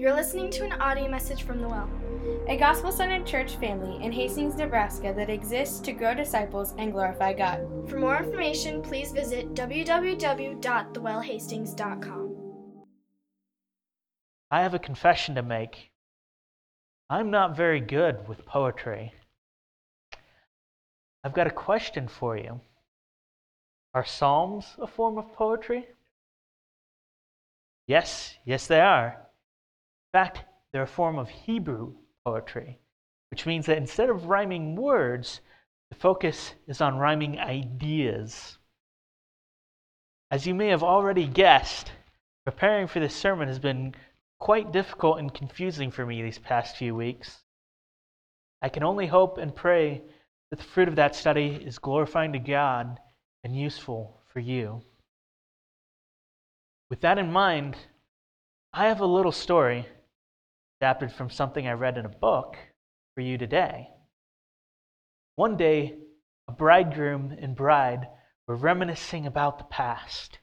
You're listening to an audio message from The Well. a gospel centered church family in Hastings, Nebraska that exists to grow disciples and glorify God. For more information, please visit www.thewellhastings.com. I have a confession to make. I'm not very good with poetry. I've got a question for you. Are Psalms a form of poetry? Yes, yes, they are. Fact, they're a form of Hebrew poetry, which means that instead of rhyming words, the focus is on rhyming ideas. As you may have already guessed, preparing for this sermon has been quite difficult and confusing for me these past few weeks. I can only hope and pray that the fruit of that study is glorifying to God and useful for you. With that in mind, I have a little story adapted from something I read in a book for you today. One day, a bridegroom and bride were reminiscing about the past,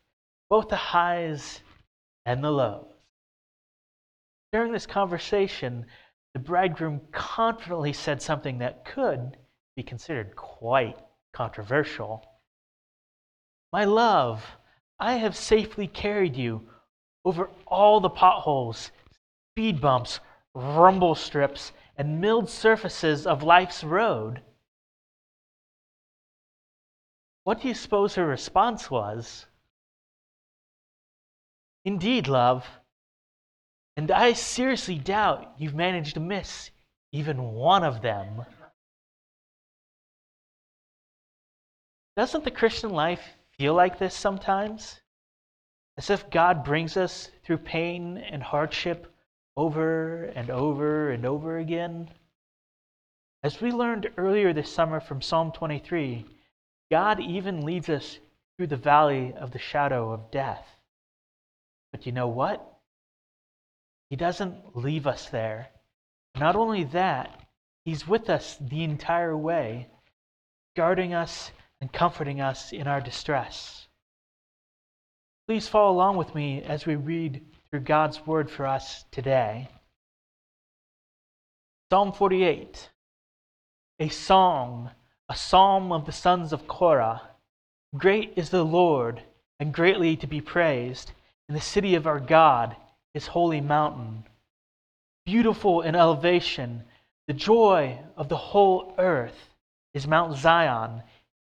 both the highs and the lows. During this conversation, the bridegroom confidently said something that could be considered quite controversial. My love, I have safely carried you over all the potholes, speed bumps, rumble strips, and milled surfaces of life's road. What do you suppose her response was? Indeed, love. And I seriously doubt you've managed to miss even one of them. Doesn't the Christian life feel like this sometimes? As if God brings us through pain and hardship over and over and over again? As we learned earlier this summer from Psalm 23, God even leads us through the valley of the shadow of death. But you know what? He doesn't leave us there. Not only that, He's with us the entire way, guarding us and comforting us in our distress. Please follow along with me as we read through God's word for us today. Psalm 48, a song, a psalm of the sons of Korah. Great is the Lord, and greatly to be praised in the city of our God, his holy mountain. Beautiful in elevation, the joy of the whole earth is Mount Zion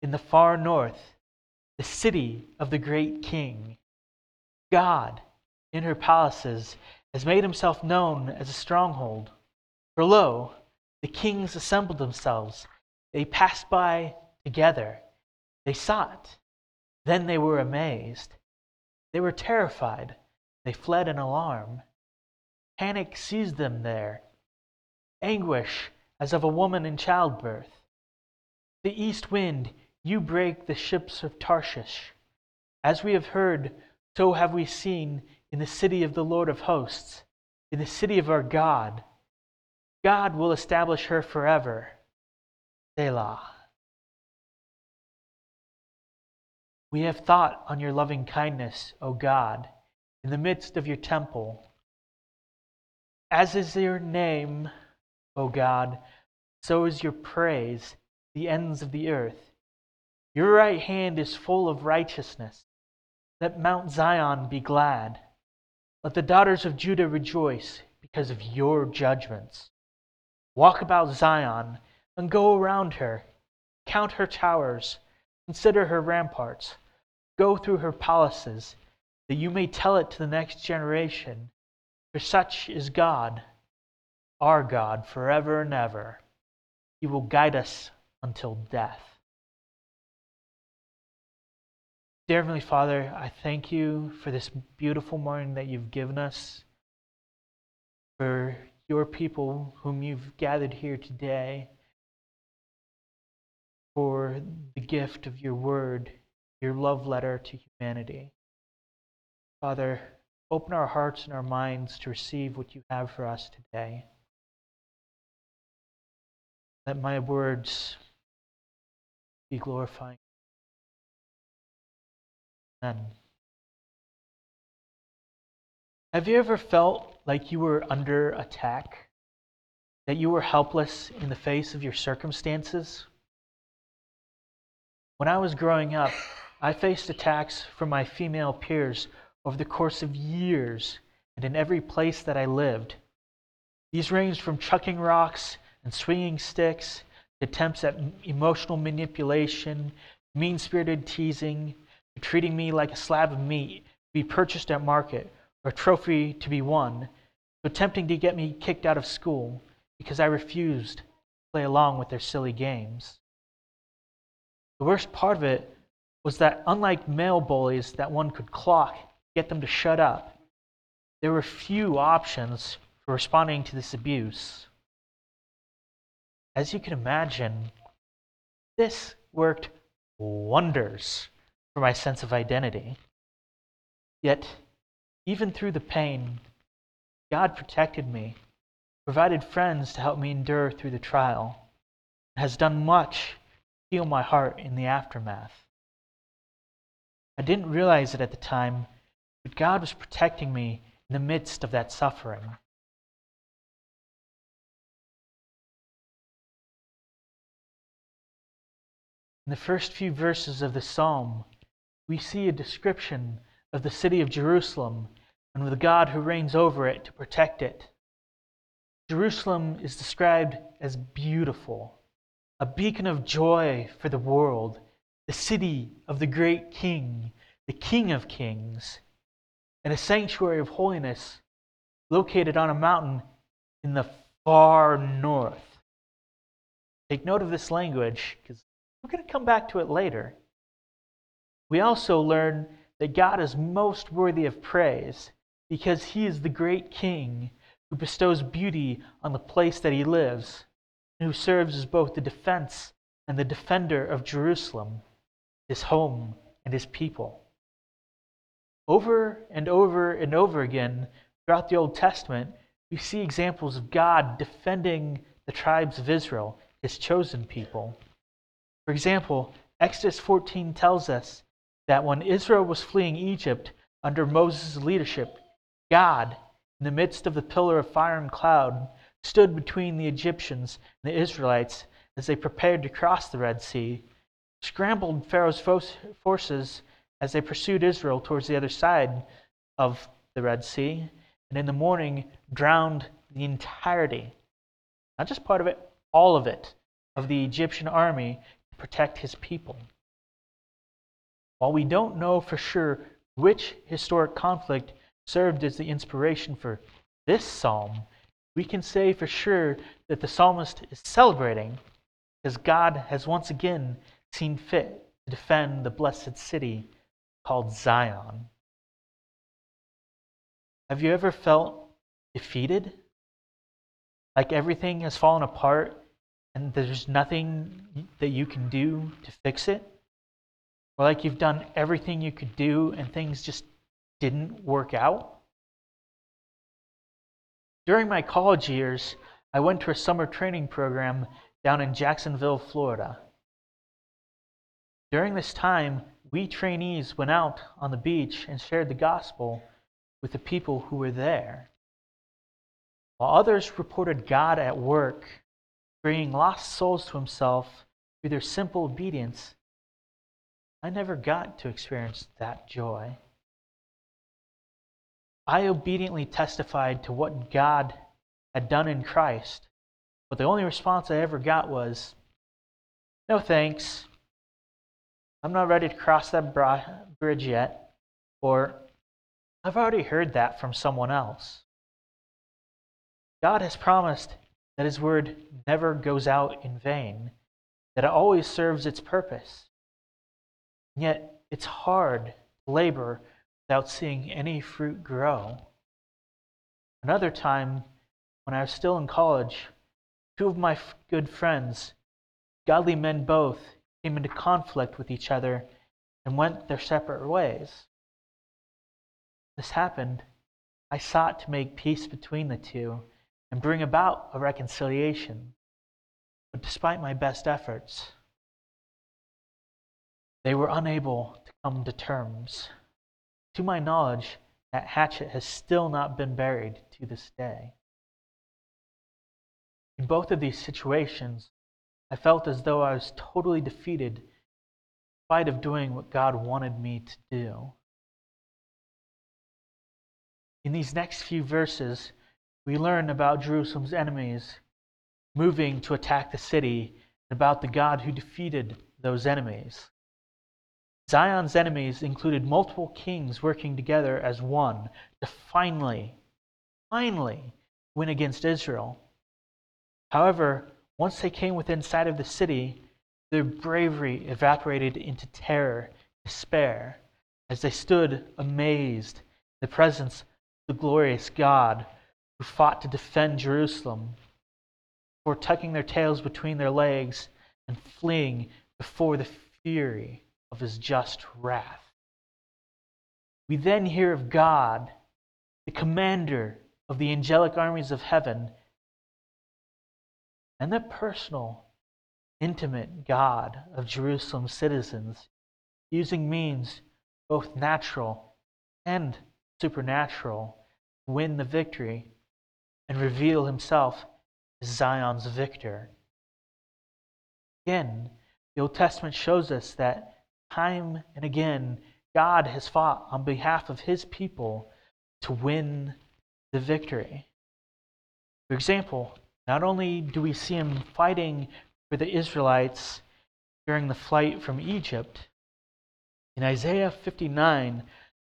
in the far north, the city of the great king. God, in her palaces, has made himself known as a stronghold. For lo, the kings assembled themselves. They passed by together. They sought. Then they were amazed. They were terrified. They fled in alarm. Panic seized them there, anguish as of a woman in childbirth. The east wind, you break the ships of Tarshish. As we have heard, so have we seen in the city of the Lord of hosts, in the city of our God. God will establish her forever. Selah. We have thought on your loving kindness, O God, in the midst of your temple. As is your name, O God, so is your praise, the ends of the earth. Your right hand is full of righteousness. Let Mount Zion be glad. Let the daughters of Judah rejoice because of your judgments. Walk about Zion and go around her. Count her towers, consider her ramparts. Go through her palaces, that you may tell it to the next generation. For such is God, our God, forever and ever. He will guide us until death. Dear Heavenly Father, I thank you for this beautiful morning that you've given us, for your people whom you've gathered here today, for the gift of your word, your love letter to humanity. Father, open our hearts and our minds to receive what you have for us today. Let my words be glorifying. Amen. Have you ever felt like you were under attack? That you were helpless in the face of your circumstances? When I was growing up, I faced attacks from my female peers over the course of years and in every place that I lived. These ranged from chucking rocks and swinging sticks to attempts at emotional manipulation, mean spirited teasing, to treating me like a slab of meat to be purchased at market or a trophy to be won, attempting to get me kicked out of school because I refused to play along with their silly games. The worst part of it was that, unlike male bullies that one could clock, get them to shut up, there were few options for responding to this abuse. As you can imagine, this worked wonders for my sense of identity. Yet, even through the pain, God protected me, provided friends to help me endure through the trial, and has done much to heal my heart in the aftermath. I didn't realize it at the time, but God was protecting me in the midst of that suffering. In the first few verses of the psalm, we see a description of the city of Jerusalem and of the God who reigns over it to protect it. Jerusalem is described as beautiful, a beacon of joy for the world, the city of the great King, the King of Kings, and a sanctuary of holiness located on a mountain in the far north. Take note of this language because we're going to come back to it later. We also learn that God is most worthy of praise because he is the great king who bestows beauty on the place that he lives and who serves as both the defense and the defender of Jerusalem, his home and his people. Over and over and over again throughout the Old Testament, we see examples of God defending the tribes of Israel, his chosen people. For example, Exodus 14 tells us that when Israel was fleeing Egypt under Moses' leadership, God, in the midst of the pillar of fire and cloud, stood between the Egyptians and the Israelites as they prepared to cross the Red Sea, scrambled Pharaoh's forces as they pursued Israel towards the other side of the Red Sea, and in the morning drowned the entirety, not just part of it, all of it, of the Egyptian army to protect his people. While we don't know for sure which historic conflict served as the inspiration for this psalm, we can say for sure that the psalmist is celebrating because God has once again seen fit to defend the blessed city called Zion. Have you ever felt defeated? Like everything has fallen apart and there's nothing that you can do to fix it? Or like you've done everything you could do and things just didn't work out? During my college years, I went to a summer training program down in Jacksonville, Florida. During this time, we trainees went out on the beach and shared the gospel with the people who were there. While others reported God at work, bringing lost souls to himself through their simple obedience, I never got to experience that joy. I obediently testified to what God had done in Christ, but the only response I ever got was, No thanks. I'm not ready to cross that bridge yet. Or, I've already heard that from someone else. God has promised that His word never goes out in vain, that it always serves its purpose. Yet, it's hard to labor without seeing any fruit grow. Another time, when I was still in college, two of my good friends, godly men both, came into conflict with each other and went their separate ways. This happened. I sought to make peace between the two and bring about a reconciliation. But despite my best efforts, they were unable to come to terms. To my knowledge, That hatchet has still not been buried to this day. In both of these situations, I felt as though I was totally defeated in spite of doing what God wanted me to do. In these next few verses, we learn about Jerusalem's enemies moving to attack the city and about the God who defeated those enemies. Zion's enemies included multiple kings working together as one to finally, finally win against Israel. However, once they came within sight of the city, their bravery evaporated into terror, despair, as they stood amazed in the presence of the glorious God who fought to defend Jerusalem, before tucking their tails between their legs and fleeing before the fury of his just wrath. We then hear of God, the commander of the angelic armies of heaven, and the personal, intimate God of Jerusalem's citizens, using means both natural and supernatural to win the victory and reveal himself as Zion's victor. Again, the Old Testament shows us that time and again, God has fought on behalf of his people to win the victory. For example, not only do we see him fighting for the Israelites during the flight from Egypt, in Isaiah 59, the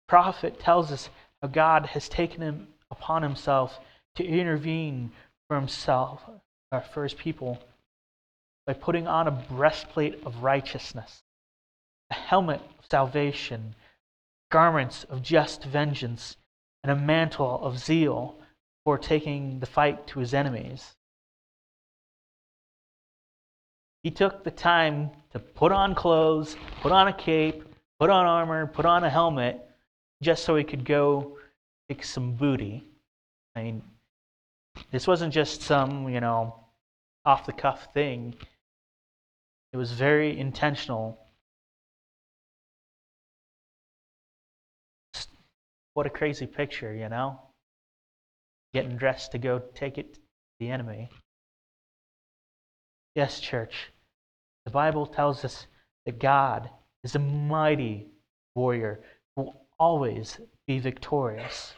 prophet tells us how God has taken him upon himself to intervene for himself, or for his people, by putting on a breastplate of righteousness a helmet of salvation, garments of just vengeance, and a mantle of zeal for taking the fight to his enemies. He took the time to put on clothes, put on a cape, put on armor, put on a helmet, just so he could go pick some booty. I mean, this wasn't just some, you know, off the cuff thing. It was very intentional What a crazy picture, you know? Getting dressed to go take it to the enemy. Yes, church, the Bible tells us that God is a mighty warrior who will always be victorious.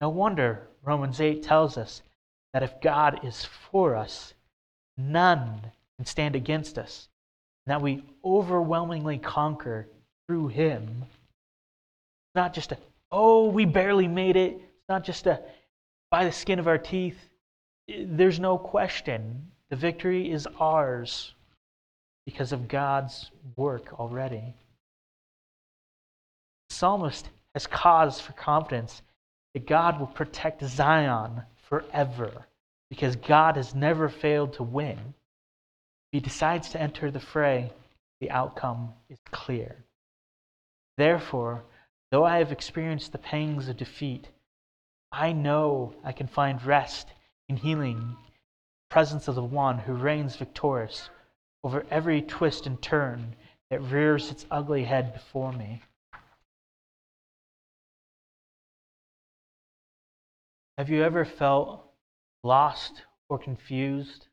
No wonder Romans 8 tells us that if God is for us, none can stand against us, and that we overwhelmingly conquer through him not just a, oh, we barely made it. It's not just a, by the skin of our teeth. There's no question. The victory is ours because of God's work already. The psalmist has cause for confidence that God will protect Zion forever because God has never failed to win. If he decides to enter the fray, the outcome is clear. Therefore, Though I have experienced the pangs of defeat, I know I can find rest in healing, presence of the one who reigns victorious over every twist and turn that rears its ugly head before me. Have you ever felt lost or confused,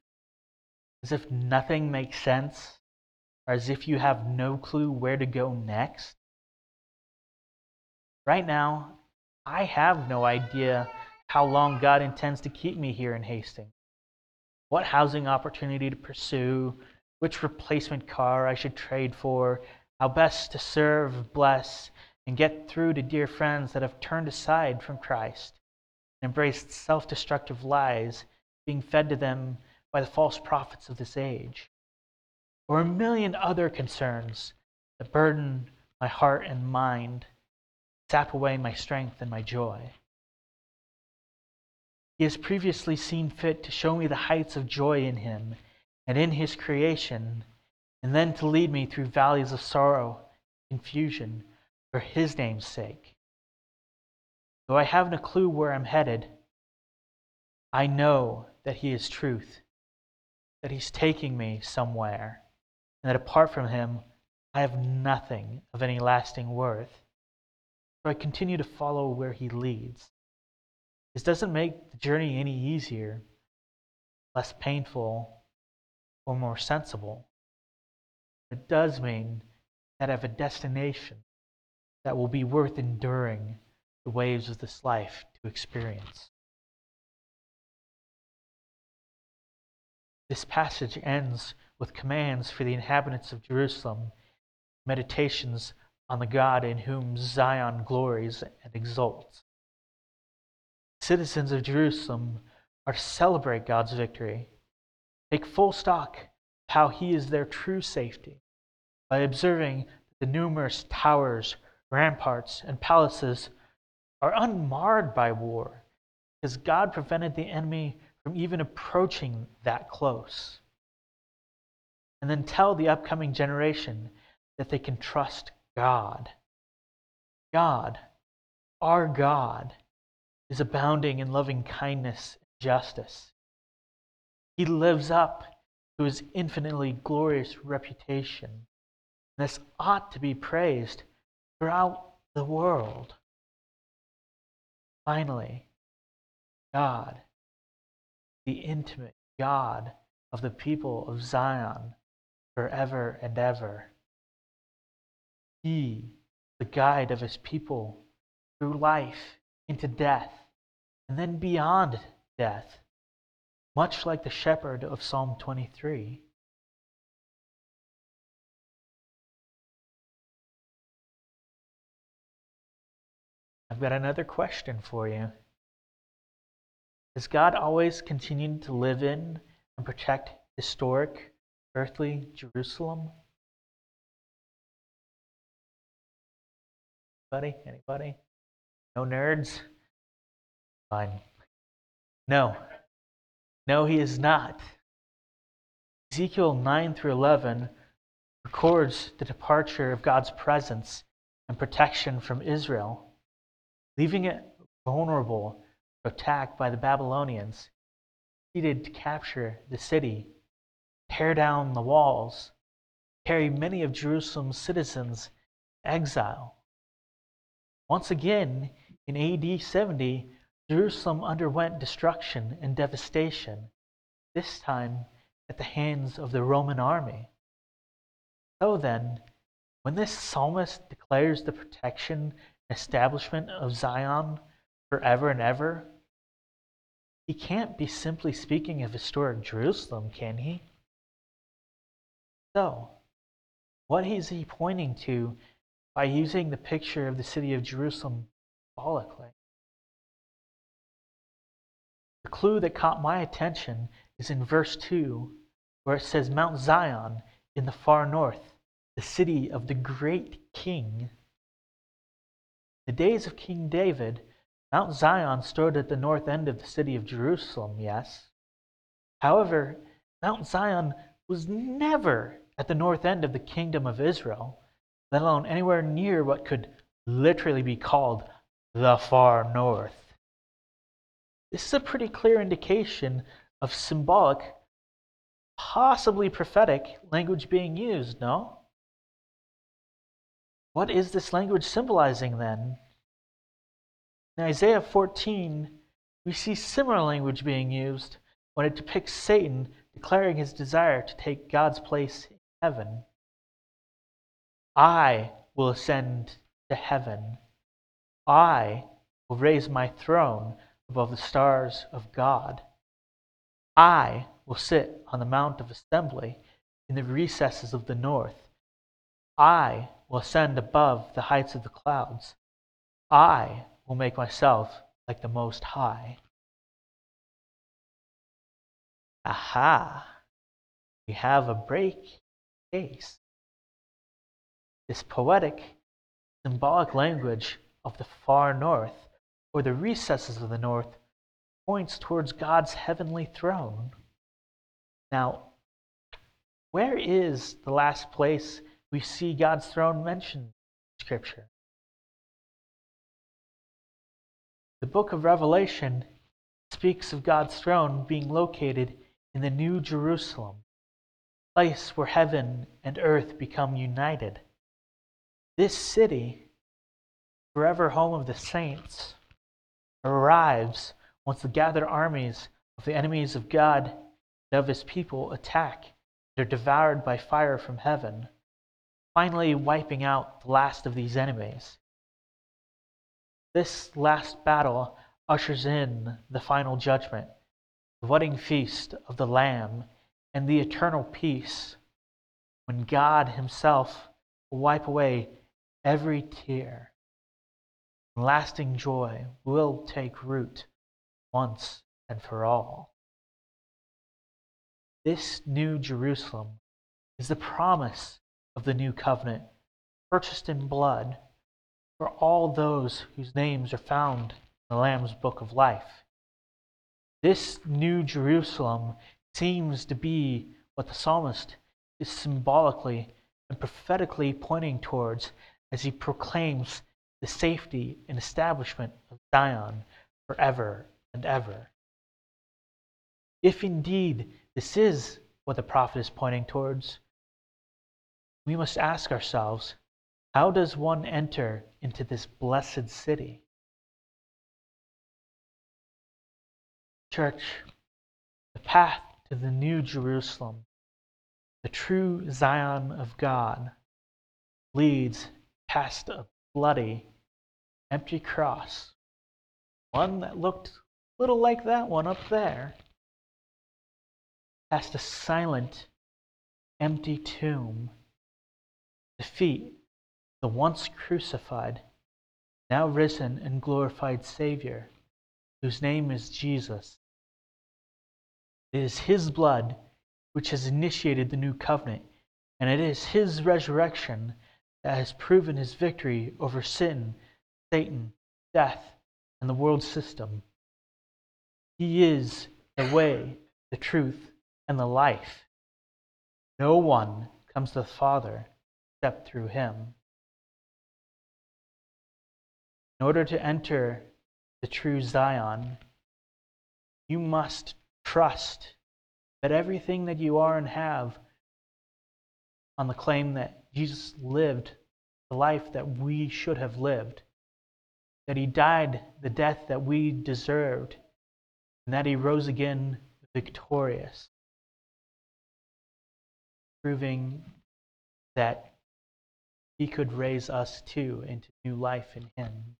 as if nothing makes sense, or as if you have no clue where to go next? Right now, I have no idea how long God intends to keep me here in Hastings, what housing opportunity to pursue, which replacement car I should trade for, how best to serve, bless, and get through to dear friends that have turned aside from Christ and embraced self destructive lies being fed to them by the false prophets of this age, or a million other concerns that burden my heart and mind sap away my strength and my joy. He has previously seen fit to show me the heights of joy in Him and in His creation, and then to lead me through valleys of sorrow confusion for His name's sake. Though I haven't a clue where I'm headed, I know that He is truth, that He's taking me somewhere, and that apart from Him, I have nothing of any lasting worth. So I continue to follow where he leads. This doesn't make the journey any easier, less painful, or more sensible. It does mean that I have a destination that will be worth enduring the waves of this life to experience. This passage ends with commands for the inhabitants of Jerusalem, meditations on the God in whom Zion glories and exults. Citizens of Jerusalem are to celebrate God's victory, take full stock of how He is their true safety by observing that the numerous towers, ramparts, and palaces are unmarred by war because God prevented the enemy from even approaching that close. And then tell the upcoming generation that they can trust God. God, our God, is abounding in loving kindness and justice. He lives up to his infinitely glorious reputation. This ought to be praised throughout the world. Finally, God, the intimate God of the people of Zion forever and ever. He, the guide of his people through life into death and then beyond death, much like the shepherd of Psalm 23. I've got another question for you. Has God always continued to live in and protect historic, earthly Jerusalem? Anybody? Anybody? No nerds? Fine. No. No, he is not. Ezekiel 9 through 11 records the departure of God's presence and protection from Israel, leaving it vulnerable to attack by the Babylonians, needed to capture the city, tear down the walls, carry many of Jerusalem's citizens exile. Once again, in AD 70, Jerusalem underwent destruction and devastation, this time at the hands of the Roman army. So then, when this psalmist declares the protection establishment of Zion forever and ever, he can't be simply speaking of historic Jerusalem, can he? So, what is he pointing to by using the picture of the city of Jerusalem symbolically? The clue that caught my attention is in verse 2, where it says Mount Zion in the far north, the city of the great king. The days of King David, Mount Zion stood at the north end of the city of Jerusalem, yes. However, Mount Zion was never at the north end of the kingdom of Israel, let alone anywhere near what could literally be called the far north. This is a pretty clear indication of symbolic, possibly prophetic language being used, no? What is this language symbolizing then? In Isaiah 14, we see similar language being used when it depicts Satan declaring his desire to take God's place in heaven. I will ascend to heaven. I will raise my throne above the stars of God. I will sit on the mount of assembly in the recesses of the north. I will ascend above the heights of the clouds. I will make myself like the Most High. Aha! We have a break case. This poetic, symbolic language of the far north or the recesses of the north points towards God's heavenly throne. Now, where is the last place we see God's throne mentioned in Scripture? The book of Revelation speaks of God's throne being located in the New Jerusalem, place where heaven and earth become united. This city forever home of the saints, arrives once the gathered armies of the enemies of God and of his people attack are devoured by fire from heaven, finally wiping out the last of these enemies. This last battle ushers in the final judgment, the wedding feast of the Lamb, and the eternal peace when God Himself will wipe away every tear. Lasting joy will take root once and for all. This new Jerusalem is the promise of the new covenant, purchased in blood for all those whose names are found in the Lamb's book of life. This new Jerusalem seems to be what the psalmist is symbolically and prophetically pointing towards as he proclaims the safety and establishment of Zion forever and ever. If indeed this is what the prophet is pointing towards, we must ask ourselves how does one enter into this blessed city? Church, the path to the new Jerusalem, the true Zion of God, leads past a bloody, empty cross, one that looked a little like that one up there, past a silent, empty tomb, the feet, the once crucified, now risen and glorified Savior, whose name is Jesus. It is His blood which has initiated the new covenant, and it is His resurrection that has proven His victory over sin, Satan, death, and the world system. He is the way, the truth, and the life. No one comes to the Father except through Him. In order to enter the true Zion, you must trust that everything that you are and have on the claim that Jesus lived the life that we should have lived, that he died the death that we deserved, and that he rose again victorious, proving that he could raise us too into new life in him.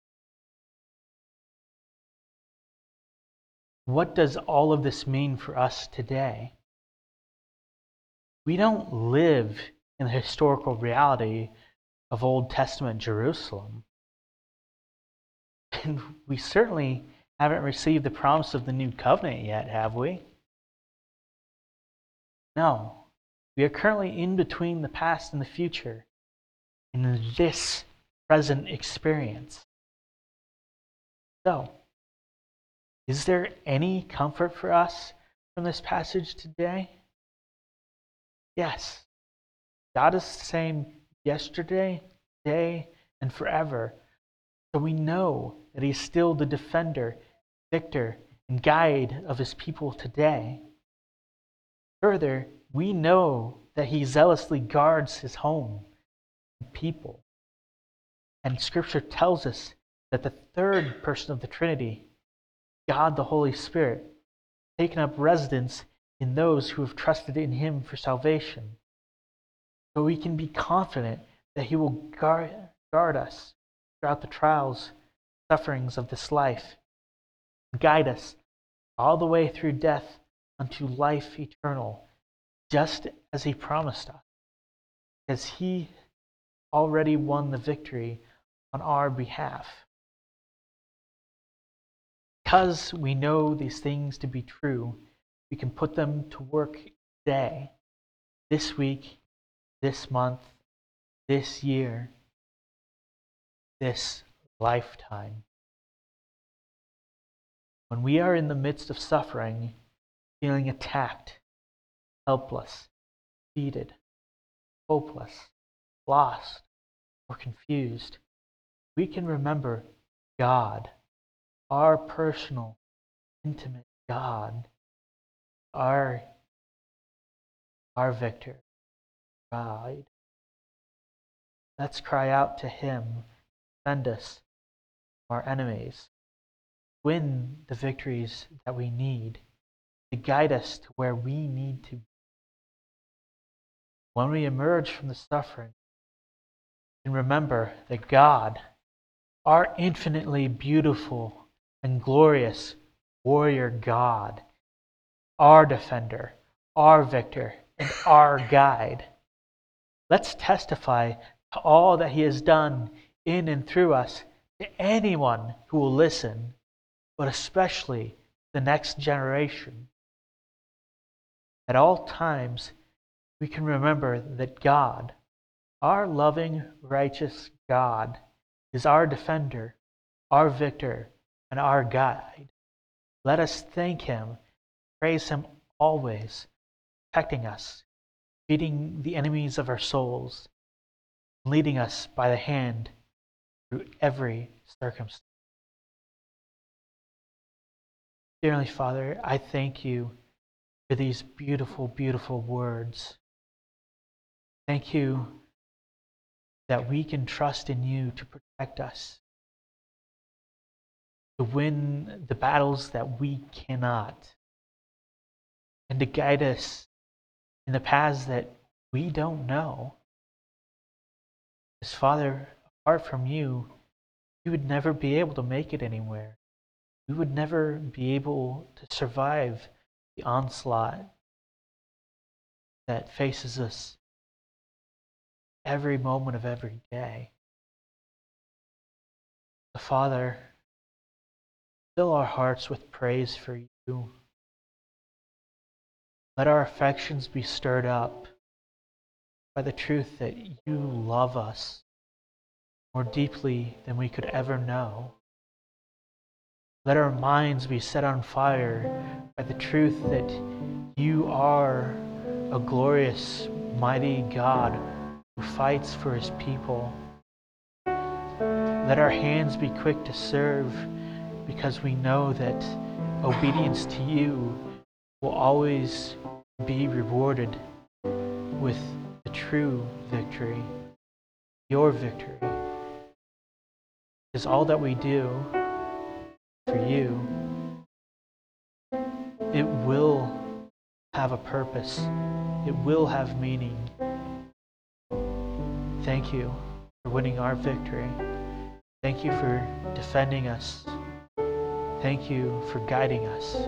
What does all of this mean for us today? We don't live in the historical reality of Old Testament Jerusalem. And we certainly haven't received the promise of the new covenant yet, have we? No. We are currently in between the past and the future in this present experience. So, is there any comfort for us from this passage today? Yes. God is the same yesterday, today, and forever. So we know that He is still the defender, victor, and guide of His people today. Further, we know that He zealously guards His home and people. And Scripture tells us that the third person of the Trinity, God the Holy Spirit, taken up residence in those who have trusted in him for salvation. So we can be confident that he will guard, guard us throughout the trials, sufferings of this life, guide us all the way through death unto life eternal, just as he promised us, because he already won the victory on our behalf. Because we know these things to be true, we can put them to work today, this week, this month, this year, this lifetime. When we are in the midst of suffering, feeling attacked, helpless, defeated, hopeless, lost, or confused, we can remember God, our personal, intimate God, our, our victor, Let's cry out to Him, defend us, our enemies, win the victories that we need, to guide us to where we need to be. When we emerge from the suffering, and remember that God, our infinitely beautiful and glorious warrior God, our defender, our victor, and our guide. Let's testify to all that He has done in and through us to anyone who will listen, but especially the next generation. At all times, we can remember that God, our loving, righteous God, is our defender, our victor, and our guide. Let us thank Him, praise Him always, protecting us, feeding the enemies of our souls, leading us by the hand through every circumstance. Dearly Father, I thank you for these beautiful, beautiful words. Thank you that we can trust in you to protect us, to win the battles that we cannot, and to guide us in the paths that we don't know. As Father, apart from you, we would never be able to make it anywhere. We would never be able to survive the onslaught that faces us every moment of every day. The Father, fill our hearts with praise for you. Let our affections be stirred up by the truth that you love us more deeply than we could ever know. Let our minds be set on fire by the truth that you are a glorious, mighty God who fights for his people. Let our hands be quick to serve because we know that obedience to you will always be rewarded with the true victory, your victory. Is all that we do for you, it will have a purpose, it will have meaning. Thank you for winning our victory. Thank you for defending us. Thank you for guiding us.